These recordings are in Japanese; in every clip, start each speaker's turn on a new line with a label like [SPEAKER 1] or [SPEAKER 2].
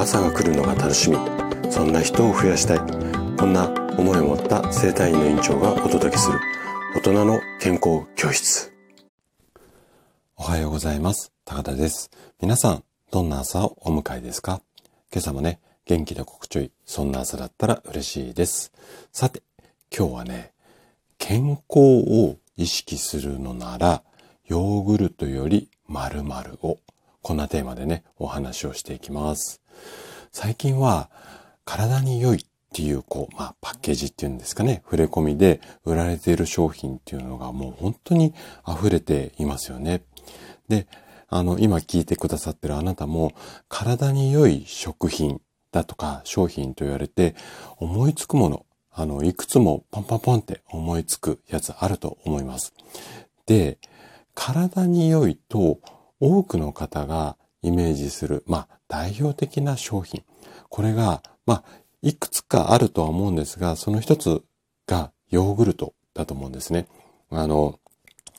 [SPEAKER 1] 朝が来るのが楽しみ。そんな人を増やしたい。こんな思いを持った生体院の院長がお届けする。大人の健康教室。おはようございます。高田です。皆さんどんな朝をお迎えですか？今朝もね元気で心地よいそんな朝だったら嬉しいです。さて今日はね健康を意識するのならヨーグルトより〇〇をこんなテーマでね、お話をしていきます。最近は体に良いっていう、こう、まあ、パッケージっていうんですかね、触れ込みで売られている商品っていうのがもう本当に溢れていますよね。で、あの、今聞いてくださってるあなたも、体に良い食品だとか商品と言われて、思いつくもの、あの、いくつもポンポンポンって思いつくやつあると思います。で、体に良いと多くの方がイメージする、まあ、代表的な商品。これが、まあ、いくつかあるとは思うんですが、その一つがヨーグルトだと思うんですね。あの、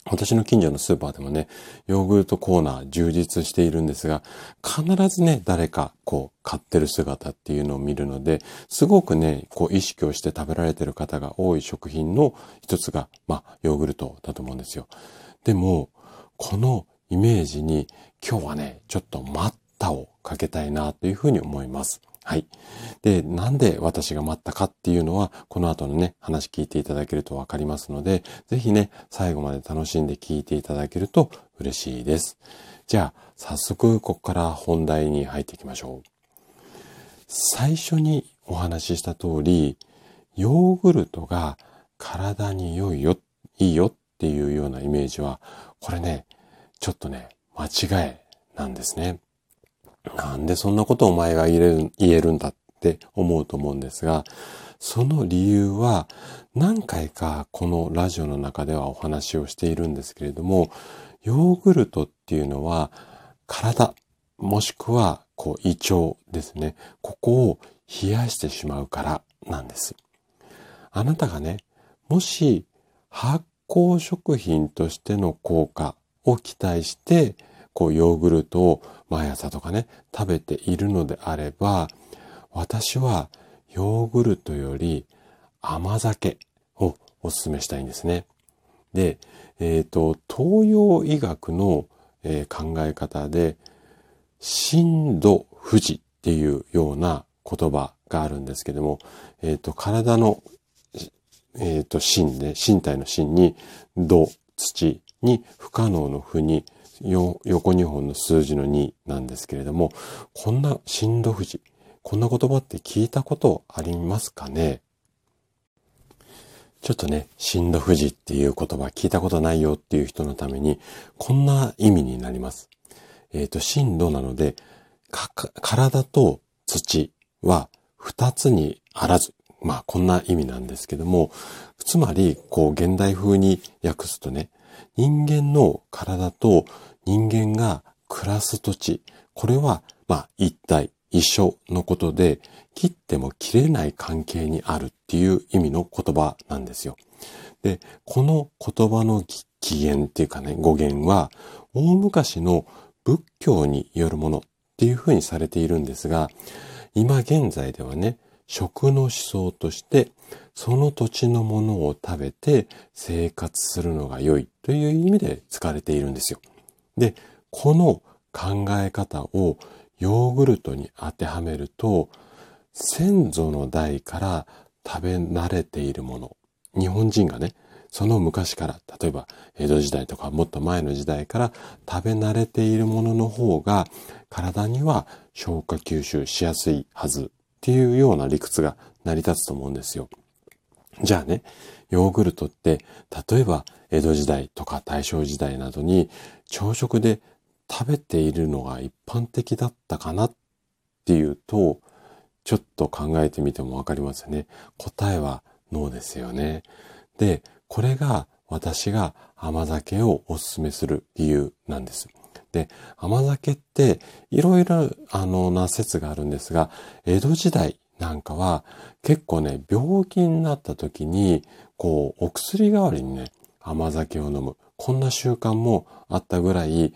[SPEAKER 1] 私の近所のスーパーでもね、ヨーグルトコーナー充実しているんですが、必ずね、誰かこう買ってる姿っていうのを見るので、すごくね、こう意識をして食べられてる方が多い食品の一つが、まあ、ヨーグルトだと思うんですよ。でも、このイメージに今日はね、ちょっと待ったをかけたいなというふうに思います。はい。で、なんで私が待ったかっていうのは、この後のね、話聞いていただけるとわかりますので、ぜひね、最後まで楽しんで聞いていただけると嬉しいです。じゃあ、早速、ここから本題に入っていきましょう。最初にお話しした通り、ヨーグルトが体に良いよ、いいよっていうようなイメージは、これね、ちょっとね、間違いなんですね。なんでそんなことお前が言える言えるんだって思うと思うんですが、その理由は何回かこのラジオの中ではお話をしているんですけれども、ヨーグルトっていうのは体、もしくはこう胃腸ですね。ここを冷やしてしまうからなんです。あなたがね、もし発酵食品としての効果を期待して、こうヨーグルトを毎朝とかね、食べているのであれば、私はヨーグルトより甘酒をお勧めしたいんですね。で、えっ、ー、と、東洋医学の、えー、考え方で、深度富士っていうような言葉があるんですけども、えっ、ー、と、体の、えっ、と、芯で、身体の芯に、土、土に、不可能の負に、横2本の数字の2なんですけれども、こんな震度富士、こんな言葉って聞いたことありますかね？ちょっとね、震度富士っていう言葉聞いたことないよっていう人のために、こんな意味になります。えっ、ー、と、震度なので、体と土は二つにあらず。まあ、こんな意味なんですけども、つまり、こう、現代風に訳すとね、人間の体と人間が暮らす土地、これは、まあ、一体、一緒のことで、切っても切れない関係にあるっていう意味の言葉なんですよ。で、この言葉の起源っていうかね、語源は、大昔の仏教によるものっていうふうにされているんですが、今現在ではね、食の思想として、その土地のものを食べて生活するのが良いという意味で使われているんですよ。で、この考え方をヨーグルトに当てはめると、先祖の代から食べ慣れているもの、日本人がね、その昔から、例えば江戸時代とかもっと前の時代から食べ慣れているものの方が体には消化吸収しやすいはずっていうような理屈が成り立つと思うんですよ。じゃあね、ヨーグルトって、例えば江戸時代とか大正時代などに朝食で食べているのが一般的だったかなっていうと、ちょっと考えてみてもわかりますよね。答えはノーですよね。で、これが私が甘酒をお勧めする理由なんです。で、甘酒っていろいろあのな説があるんですが、江戸時代なんかは結構ね、病気になった時に、こう、お薬代わりにね、甘酒を飲む。こんな習慣もあったぐらい、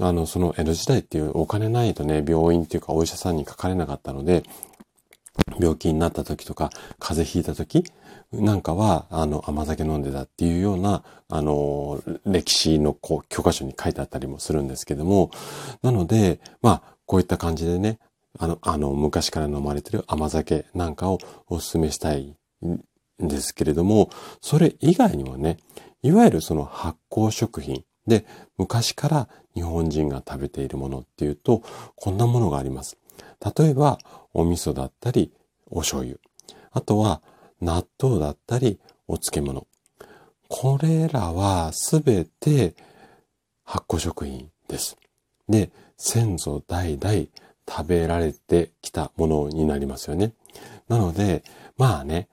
[SPEAKER 1] あの、その江戸時代っていうお金ないとね、病院っていうかお医者さんにかかれなかったので、病気になった時とか、風邪ひいた時なんかは、あの、甘酒飲んでたっていうような、あの、歴史のこう、教科書に書いてあったりもするんですけども、なので、まあ、こういった感じでね、あの、あの、昔から飲まれてる甘酒なんかをお勧めしたいんですけれども、それ以外にもね、いわゆるその発酵食品で、昔から日本人が食べているものっていうと、こんなものがあります。例えば、お味噌だったり、お醤油。あとは、納豆だったり、お漬物。これらはすべて発酵食品です。で、先祖代々食べられてきたものになりますよね。なので、まあね、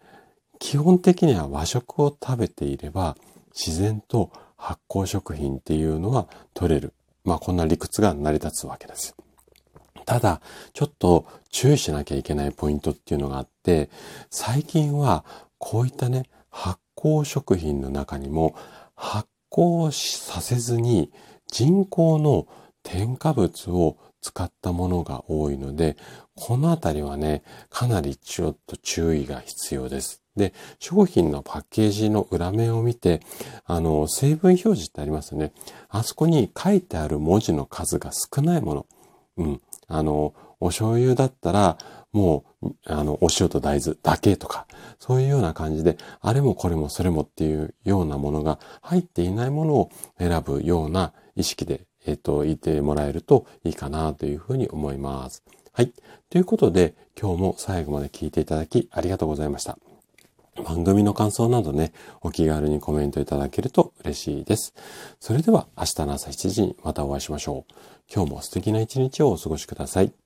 [SPEAKER 1] 基本的には和食を食べていれば自然と発酵食品っていうのは取れる。まあこんな理屈が成り立つわけです。ただ、ちょっと注意しなきゃいけないポイントっていうのがあって、最近はこういったね、発酵食品の中にも発酵させずに人工の添加物を使ったものが多いので、このあたりはね、かなりちょっと注意が必要です。で、商品のパッケージの裏面を見て、あの、成分表示ってありますよね。あそこに書いてある文字の数が少ないもの。うん。あの、お醤油だったら、もう、あの、お塩と大豆だけとか、そういうような感じで、あれもこれもそれもっていうようなものが入っていないものを選ぶような意識で、えっ、と、いてもらえるといいかなというふうに思います。はい。ということで、今日も最後まで聞いていただきありがとうございました。番組の感想などね、お気軽にコメントいただけると嬉しいです。それでは明日の朝7時にまたお会いしましょう。今日も素敵な一日をお過ごしください。